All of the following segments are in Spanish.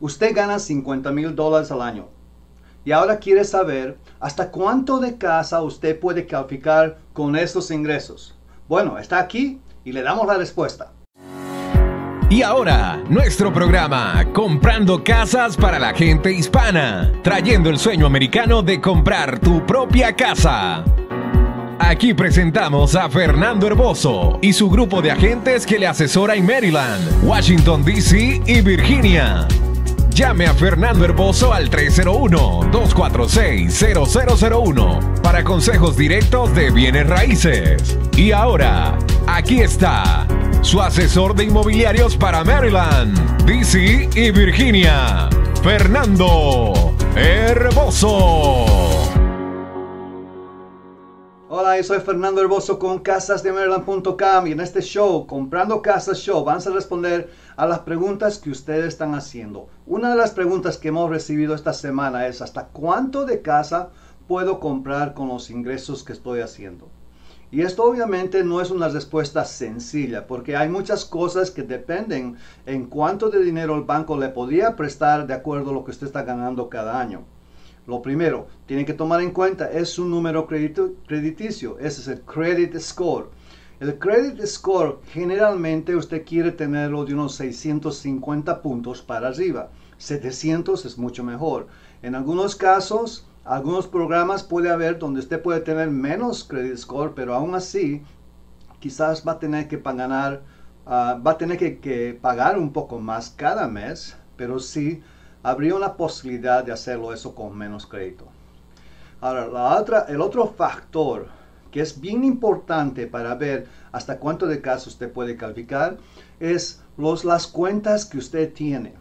Usted gana 50 mil dólares al año y ahora quiere saber hasta cuánto de casa usted puede calificar con estos ingresos. Bueno, está aquí y le damos la respuesta. Y ahora, nuestro programa, Comprando Casas para la gente hispana, trayendo el sueño americano de comprar tu propia casa. Aquí presentamos a Fernando Herboso y su grupo de agentes que le asesora en Maryland, Washington, D.C. y Virginia. Llame a Fernando Herboso al 301-246-0001 para consejos directos de bienes raíces. Y ahora, aquí está su asesor de inmobiliarios para Maryland, DC y Virginia, Fernando Herboso. Soy Fernando Herboso con casasdemaryland.com y en este show, Comprando Casas Show, vamos a responder a las preguntas que ustedes están haciendo. Una de las preguntas que hemos recibido esta semana es ¿hasta cuánto de casa puedo comprar con los ingresos que estoy haciendo? Y esto obviamente no es una respuesta sencilla, porque hay muchas cosas que dependen en cuánto de dinero el banco le podría prestar de acuerdo a lo que usted está ganando cada año. Lo primero, tiene que tomar en cuenta es su número crediticio, ese es el credit score. El credit score generalmente usted quiere tenerlo de unos 650 puntos para arriba. 700 es mucho mejor. En algunos casos algunos programas puede haber donde usted puede tener menos credit score, pero aún así quizás va a tener que pagar, ah, va a tener que, pagar un poco más cada mes, pero sí habría una posibilidad de hacerlo eso con menos crédito. Ahora, la otra, el otro factor que es bien importante para ver hasta cuánto de casos usted puede calificar es los, las cuentas que usted tiene.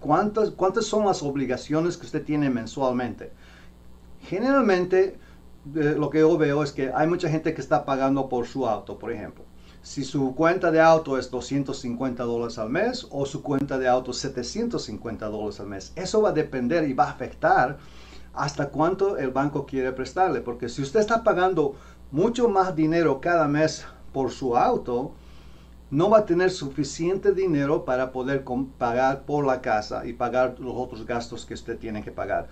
¿Cuántas, ¿Cuántas son las obligaciones que usted tiene mensualmente? Generalmente, lo que yo veo es que hay mucha gente que está pagando por su auto, por ejemplo. Si su cuenta de auto es 250 dólares al mes o su cuenta de auto 750 dólares al mes, eso va a depender y va a afectar hasta cuánto el banco quiere prestarle. Porque si usted está pagando mucho más dinero cada mes por su auto, no va a tener suficiente dinero para poder pagar por la casa y pagar los otros gastos que usted tiene que pagar.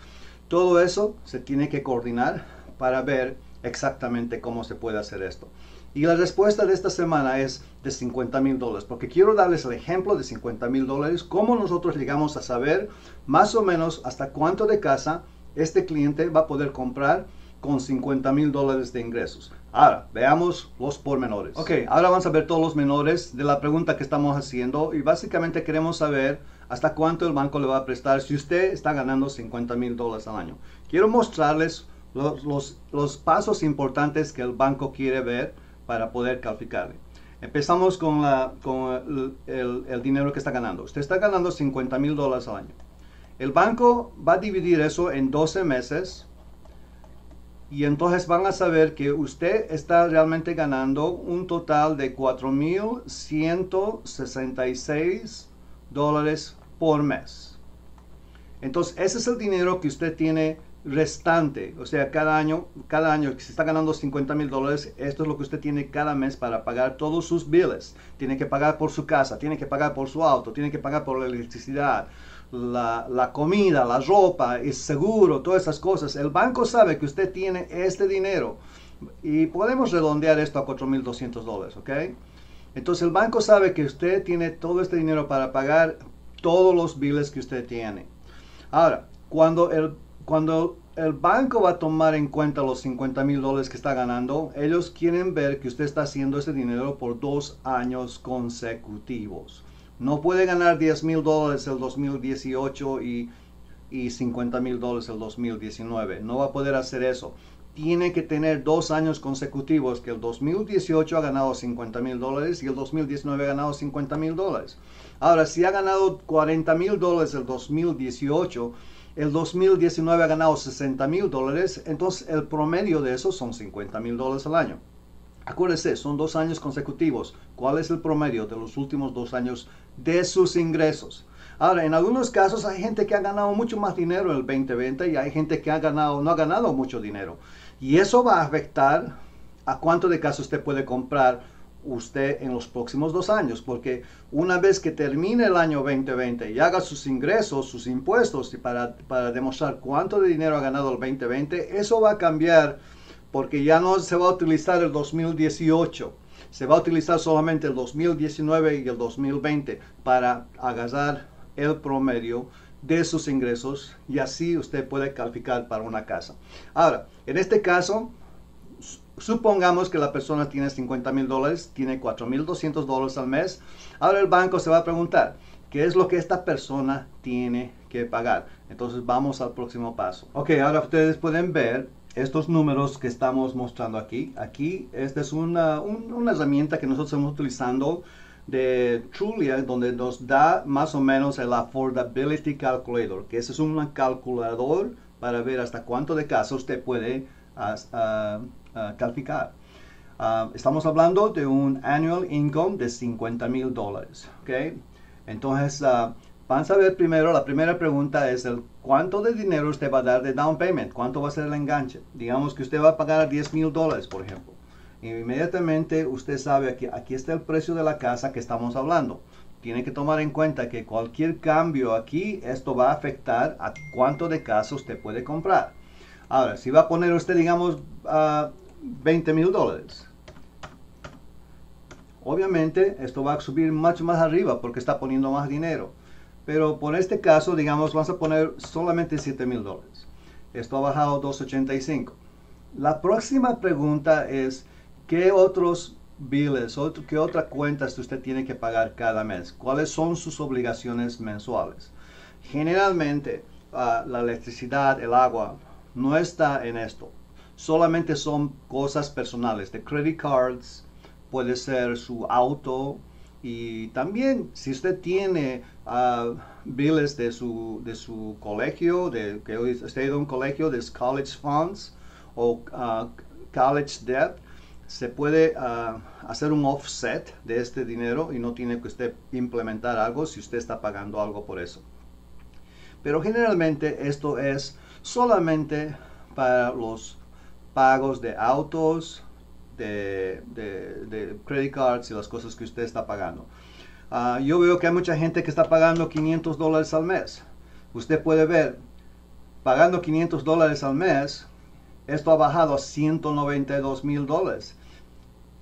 Todo eso se tiene que coordinar para ver exactamente cómo se puede hacer esto. Y la respuesta de esta semana es de 50 mil dólares, porque quiero darles el ejemplo de 50 mil dólares, cómo nosotros llegamos a saber más o menos hasta cuánto de casa este cliente va a poder comprar con 50 mil dólares de ingresos. Ahora, veamos los pormenores. Ok, ahora vamos a ver todos los menores de la pregunta que estamos haciendo y básicamente queremos saber hasta cuánto el banco le va a prestar si usted está ganando 50 mil dólares al año. Quiero mostrarles los, los, pasos importantes que el banco quiere ver para poder calificarle. Empezamos con, el, dinero que está ganando. Usted está ganando 50 mil dólares al año. El banco va a dividir eso en 12 meses y entonces van a saber que usted está realmente ganando un total de 4.166 dólares por mes. Entonces, ese es el dinero que usted tiene restante. O sea, cada año, cada año, si está ganando 50 mil dólares, esto es lo que usted tiene cada mes para pagar todos sus billes. Tiene que pagar por su casa, tiene que pagar por su auto, tiene que pagar por la electricidad, la, la comida, la ropa, el seguro, todas esas cosas. El banco sabe que usted tiene este dinero y podemos redondear esto a 4.200 dólares, ¿ok? Entonces el banco sabe que usted tiene todo este dinero para pagar todos los biles que usted tiene. Ahora, cuando el, cuando el banco va a tomar en cuenta los 50 mil dólares que está ganando, ellos quieren ver que usted está haciendo ese dinero por dos años consecutivos. No puede ganar 10 mil dólares el 2018 y, y 50 mil dólares el 2019. No va a poder hacer eso tiene que tener dos años consecutivos que el 2018 ha ganado 50 mil dólares y el 2019 ha ganado 50 mil dólares. Ahora, si ha ganado 40 mil dólares el 2018, el 2019 ha ganado 60 mil dólares, entonces el promedio de eso son 50 mil dólares al año. Acuérdese, son dos años consecutivos. ¿Cuál es el promedio de los últimos dos años de sus ingresos? Ahora, en algunos casos hay gente que ha ganado mucho más dinero en el 2020 y hay gente que ha ganado, no ha ganado mucho dinero. Y eso va a afectar a cuánto de caso usted puede comprar usted en los próximos dos años, porque una vez que termine el año 2020 y haga sus ingresos, sus impuestos, y para, para demostrar cuánto de dinero ha ganado el 2020, eso va a cambiar porque ya no se va a utilizar el 2018, se va a utilizar solamente el 2019 y el 2020 para agarrar el promedio de sus ingresos y así usted puede calificar para una casa. Ahora, en este caso, supongamos que la persona tiene 50 mil dólares, tiene 4 mil 200 dólares al mes. Ahora el banco se va a preguntar, ¿qué es lo que esta persona tiene que pagar? Entonces vamos al próximo paso. Ok, ahora ustedes pueden ver estos números que estamos mostrando aquí. Aquí, esta es una, una herramienta que nosotros estamos utilizando de Trulia, donde nos da más o menos el Affordability Calculator, que es un calculador para ver hasta cuánto de casa usted puede uh, calificar. Ah, estamos hablando de un annual income de 50 mil dólares. ¿okay? Entonces, uh, van a ver primero, la primera pregunta es el cuánto de dinero usted va a dar de down payment, cuánto va a ser el enganche. Digamos que usted va a pagar 10 mil dólares, por ejemplo inmediatamente usted sabe que aquí está el precio de la casa que estamos hablando. Tiene que tomar en cuenta que cualquier cambio aquí, esto va a afectar a cuánto de casa usted puede comprar. Ahora, si va a poner usted, digamos, a 20 mil dólares. Obviamente, esto va a subir mucho más arriba porque está poniendo más dinero. Pero por este caso, digamos, vamos a poner solamente 7 mil dólares. Esto ha bajado 2.85. La próxima pregunta es, ¿Qué otros billes, qué otras cuentas usted tiene que pagar cada mes? ¿Cuáles son sus obligaciones mensuales? Generalmente, ah, la electricidad, el agua, no está en esto. Solamente son cosas personales, de credit cards, puede ser su auto y también si usted tiene uh, billes de su, de su colegio, de que usted de un colegio, de college funds o uh, college debt, se puede ah, hacer un offset de este dinero y no tiene que usted implementar algo si usted está pagando algo por eso. Pero generalmente esto es solamente para los pagos de autos, de, de, credit cards y las cosas que usted está pagando. Ah, yo veo que hay mucha gente que está pagando 500 dólares al mes. Usted puede ver, pagando 500 dólares al mes, esto ha bajado a 192 mil dólares.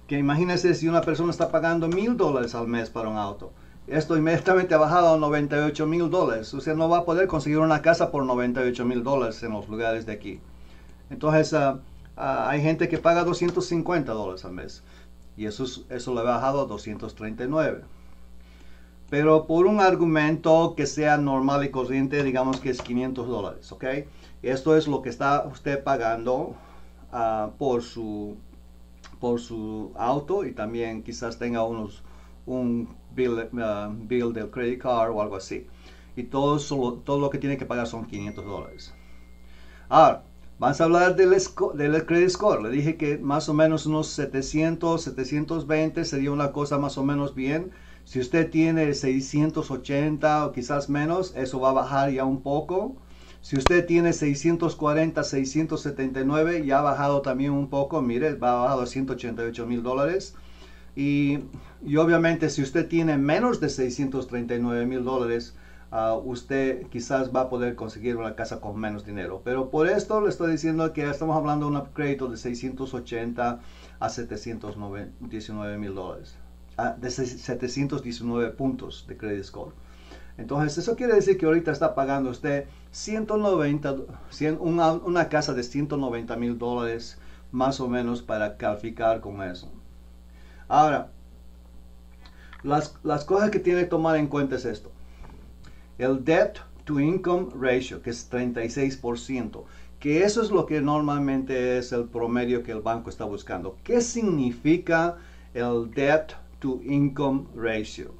Que imagínese si una persona está pagando mil dólares al mes para un auto. Esto inmediatamente ha bajado a 98 mil dólares. Usted no va a poder conseguir una casa por 98 mil dólares en los lugares de aquí. Entonces, ah, hay gente que paga 250 dólares al mes. Y eso, eso le ha bajado a 239. Pero por un argumento que sea normal y corriente, digamos que es 500 dólares, ¿ok? Esto es lo que está usted pagando ah, por, su, por su auto y también quizás tenga unos, un bill, uh, bill del credit card o algo así. Y todo, todo lo que tiene que pagar son 500 dólares. Ahora, vamos a hablar del, del credit score. Le dije que más o menos unos 700, 720 sería una cosa más o menos bien. Si usted tiene 680 o quizás menos, eso va a bajar ya un poco. Si usted tiene 640, 679, ya ha bajado también un poco, mire, va a bajado a 188 mil dólares. Y, obviamente si usted tiene menos de 639 mil dólares, usted quizás va a poder conseguir una casa con menos dinero. Pero por esto le estoy diciendo que estamos hablando de un crédito de 680 a 719 mil dólares. Ah, de 719 puntos de credit score. Entonces, eso quiere decir que ahorita está pagando usted 190, una, una casa de 190 mil dólares más o menos para calificar con eso. Ahora, las, las cosas que tiene que tomar en cuenta es esto. El debt to income ratio, que es 36%, que eso es lo que normalmente es el promedio que el banco está buscando. ¿Qué significa el debt to income ratio?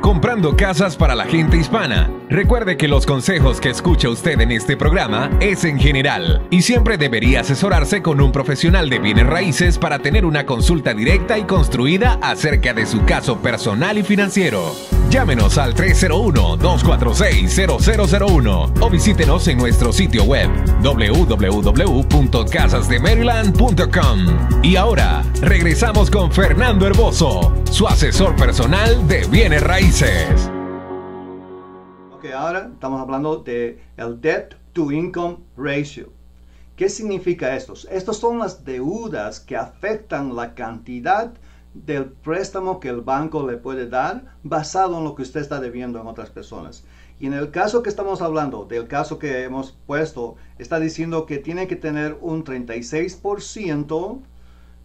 comprando casas para la gente hispana. Recuerde que los consejos que escucha usted en este programa es en general y siempre debería asesorarse con un profesional de bienes raíces para tener una consulta directa y construida acerca de su caso personal y financiero. Llámenos al 301-246-0001 o visítenos en nuestro sitio web www.casasdemaryland.com. Y ahora regresamos con Fernando Herboso, su asesor personal de bienes raíces. Ok, ahora estamos hablando de el debt to income ratio. ¿Qué significa esto? Estos son las deudas que afectan la cantidad del préstamo que el banco le puede dar basado en lo que usted está debiendo en otras personas. Y en el caso que estamos hablando, del caso que hemos puesto, está diciendo que tiene que tener un 36%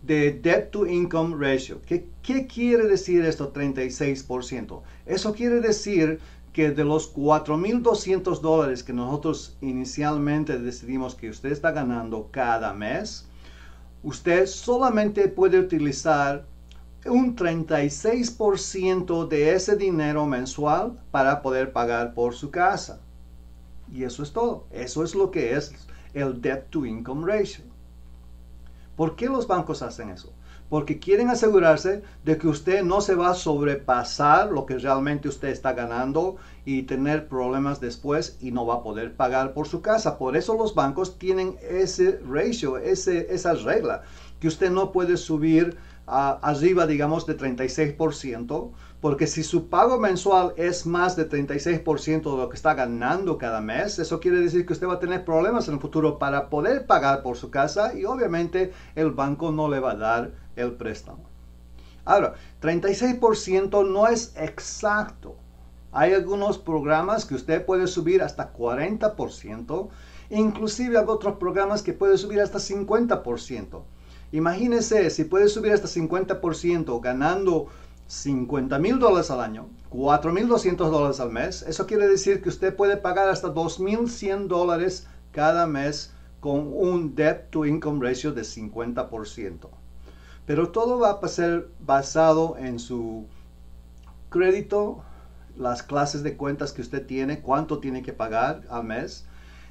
de debt to income ratio. ¿Qué, ¿Qué, quiere decir esto 36%? Eso quiere decir que de los 4.200 dólares que nosotros inicialmente decidimos que usted está ganando cada mes, usted solamente puede utilizar un 36% de ese dinero mensual para poder pagar por su casa. Y eso es todo. Eso es lo que es el debt to income ratio. ¿Por qué los bancos hacen eso? Porque quieren asegurarse de que usted no se va a sobrepasar lo que realmente usted está ganando y tener problemas después y no va a poder pagar por su casa. Por eso los bancos tienen ese ratio, ese, esa regla, que usted no puede subir arriba, digamos, de 36%, porque si su pago mensual es más de 36% de lo que está ganando cada mes, eso quiere decir que usted va a tener problemas en el futuro para poder pagar por su casa y obviamente el banco no le va a dar el préstamo. Ahora, 36% no es exacto. Hay algunos programas que usted puede subir hasta 40%, inclusive hay otros programas que puede subir hasta 50%. Imagínese si puede subir hasta 50% ganando 50 mil dólares al año, 4.200 dólares al mes. Eso quiere decir que usted puede pagar hasta 2.100 dólares cada mes con un debt to income ratio de 50%. Pero todo va a ser basado en su crédito, las clases de cuentas que usted tiene, cuánto tiene que pagar al mes.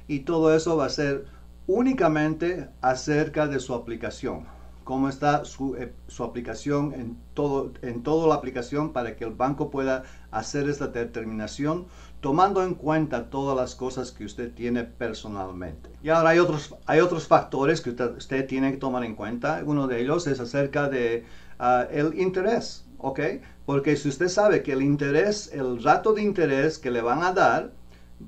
Y todo eso va a ser únicamente acerca de su aplicación cómo está su, eh, su, aplicación en todo en toda la aplicación para que el banco pueda hacer esta determinación tomando en cuenta todas las cosas que usted tiene personalmente. Y ahora hay otros, hay otros factores que usted, tiene que tomar en cuenta. Uno de ellos es acerca de ah, el interés, ¿ok? Porque si usted sabe que el interés, el rato de interés que le van a dar,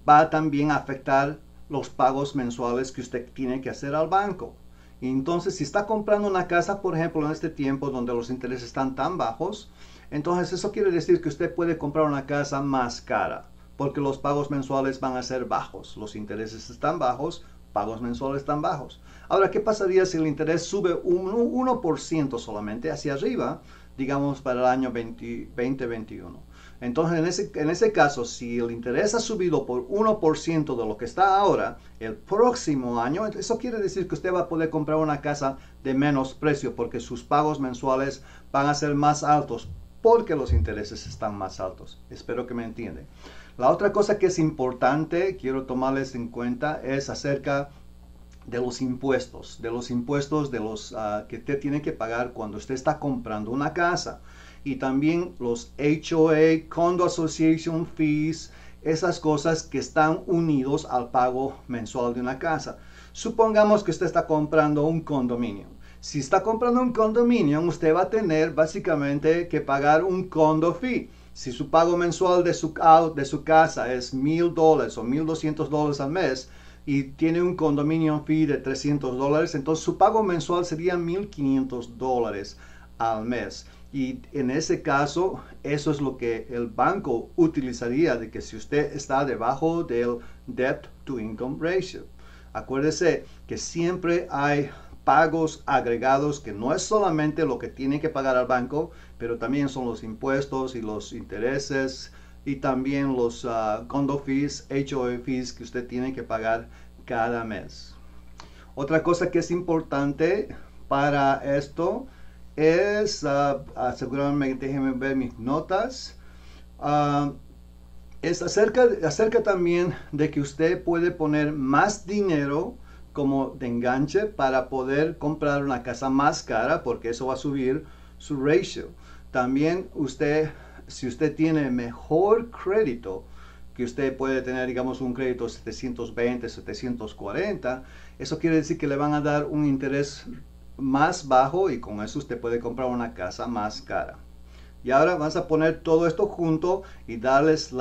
va también a afectar los pagos mensuales que usted tiene que hacer al banco. Entonces, si está comprando una casa, por ejemplo, en este tiempo donde los intereses están tan bajos, entonces eso quiere decir que usted puede comprar una casa más cara, porque los pagos mensuales van a ser bajos. Los intereses están bajos, pagos mensuales están bajos. Ahora, ¿qué pasaría si el interés sube un 1% solamente hacia arriba, digamos, para el año 2021? Entonces, en ese, en ese caso, si el interés ha subido por 1% de lo que está ahora, el próximo año, eso quiere decir que usted va a poder comprar una casa de menos precio porque sus pagos mensuales van a ser más altos porque los intereses están más altos. Espero que me entienden. La otra cosa que es importante, quiero tomarles en cuenta, es acerca de los impuestos, de los impuestos de los ah, que usted tiene que pagar cuando usted está comprando una casa y también los HOA, Condo Association Fees, esas cosas que están unidos al pago mensual de una casa. Supongamos que usted está comprando un condominio. Si está comprando un condominio, usted va a tener básicamente que pagar un condo fee. Si su pago mensual de su, de su casa es mil dólares o mil doscientos dólares al mes y tiene un condominio fee de 300 dólares, entonces su pago mensual sería 1500 dólares al mes. Y en ese caso, eso es lo que el banco utilizaría de que si usted está debajo del debt to income ratio. Acuérdese que siempre hay pagos agregados que no es solamente lo que tiene que pagar al banco, pero también son los impuestos y los intereses y también los uh, condo fees, HOA fees que usted tiene que pagar cada mes. Otra cosa que es importante para esto es, uh, asegurarme, déjenme ver mis notas, ah, es acerca, acerca también de que usted puede poner más dinero como de enganche para poder comprar una casa más cara porque eso va a subir su ratio. También usted si usted tiene mejor crédito, que usted puede tener, digamos, un crédito 720, 740, eso quiere decir que le van a dar un interés más bajo y con eso usted puede comprar una casa más cara. Y ahora vamos a poner todo esto junto y darles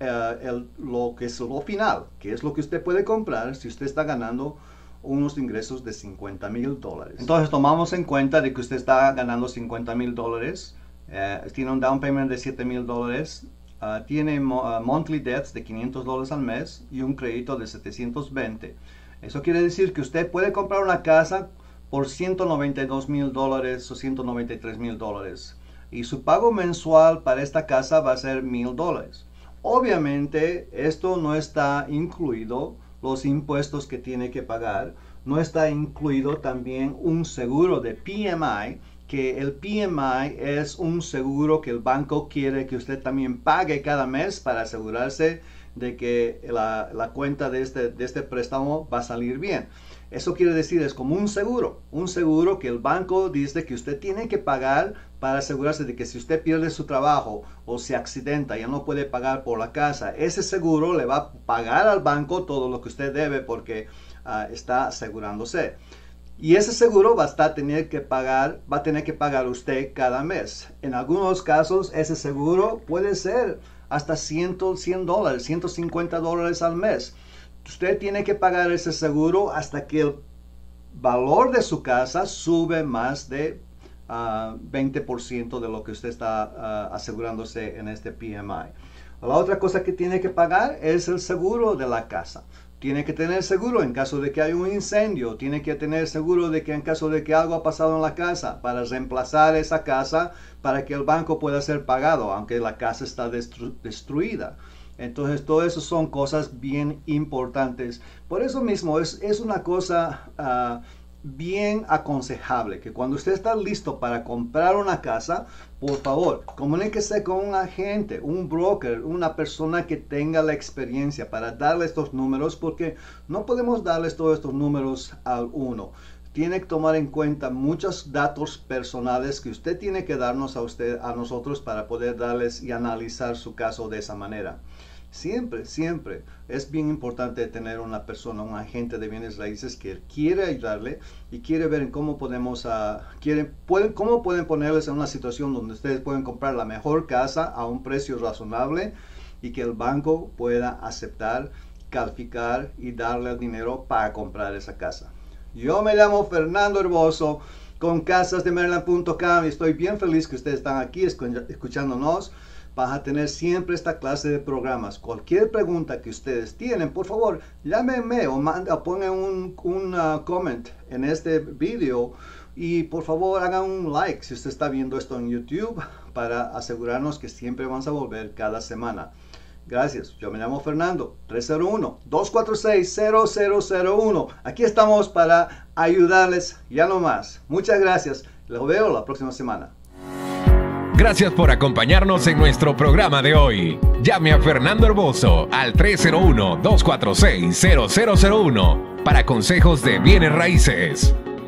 eh, lo que es lo final, que es lo que usted puede comprar si usted está ganando unos ingresos de 50 mil dólares. Entonces tomamos en cuenta de que usted está ganando 50 mil dólares, eh, tiene un down payment de 7 mil dólares, ah, tiene uh, monthly debts de 500 dólares al mes y un crédito de 720. Eso quiere decir que usted puede comprar una casa por 192 mil dólares o 193 mil dólares y su pago mensual para esta casa va a ser mil dólares. Obviamente esto no está incluido los impuestos que tiene que pagar. No está incluido también un seguro de PMI, que el PMI es un seguro que el banco quiere que usted también pague cada mes para asegurarse de que la, cuenta de este, de este préstamo va a salir bien. Eso quiere decir, es como un seguro, un seguro que el banco dice que usted tiene que pagar para asegurarse de que si usted pierde su trabajo o se accidenta, ya no puede pagar por la casa, ese seguro le va a pagar al banco todo lo que usted debe porque ah, está asegurándose. Y ese seguro va a tener que pagar, va a tener que pagar usted cada mes. En algunos casos ese seguro puede ser hasta 100, 100 dólares, 150 dólares al mes usted tiene que pagar ese seguro hasta que el valor de su casa sube más de 20% ah, de lo que usted está ah, asegurándose en este PMI. La otra cosa que tiene que pagar es el seguro de la casa. Tiene que tener seguro en caso de que haya un incendio. Tiene que tener seguro de que en caso de que algo ha pasado en la casa, para reemplazar esa casa para que el banco pueda ser pagado, aunque la casa está destruida. Entonces, todo eso son cosas bien importantes. Por eso mismo es, una cosa ah, bien aconsejable que cuando usted está listo para comprar una casa, por favor, comuníquese con un agente, un broker, una persona que tenga la experiencia para darle estos números, porque no podemos darles todos estos números al uno tiene que tomar en cuenta muchos datos personales que usted tiene que darnos a usted a nosotros para poder darles y analizar su caso de esa manera. Siempre, siempre es bien importante tener una persona, un agente de bienes raíces que quiere ayudarle y quiere ver en cómo podemos, uh, pueden, cómo pueden ponerles en una situación donde ustedes pueden comprar la mejor casa a un precio razonable y que el banco pueda aceptar, calificar y darle el dinero para comprar esa casa. Yo me llamo Fernando Herboso con casasdemaryland.com y estoy bien feliz que ustedes están aquí escuchándonos vas a tener siempre esta clase de programas. Cualquier pregunta que ustedes tienen, por favor, llámenme o, manda, pongan un, un uh, comment en este video y por favor hagan un like si usted está viendo esto en YouTube para asegurarnos que siempre vamos a volver cada semana. Gracias, yo me llamo Fernando, 301-246-0001. Aquí estamos para ayudarles ya no más. Muchas gracias, los veo la próxima semana. Gracias por acompañarnos en nuestro programa de hoy. Llame a Fernando Herboso al 301-246-0001 para consejos de bienes raíces.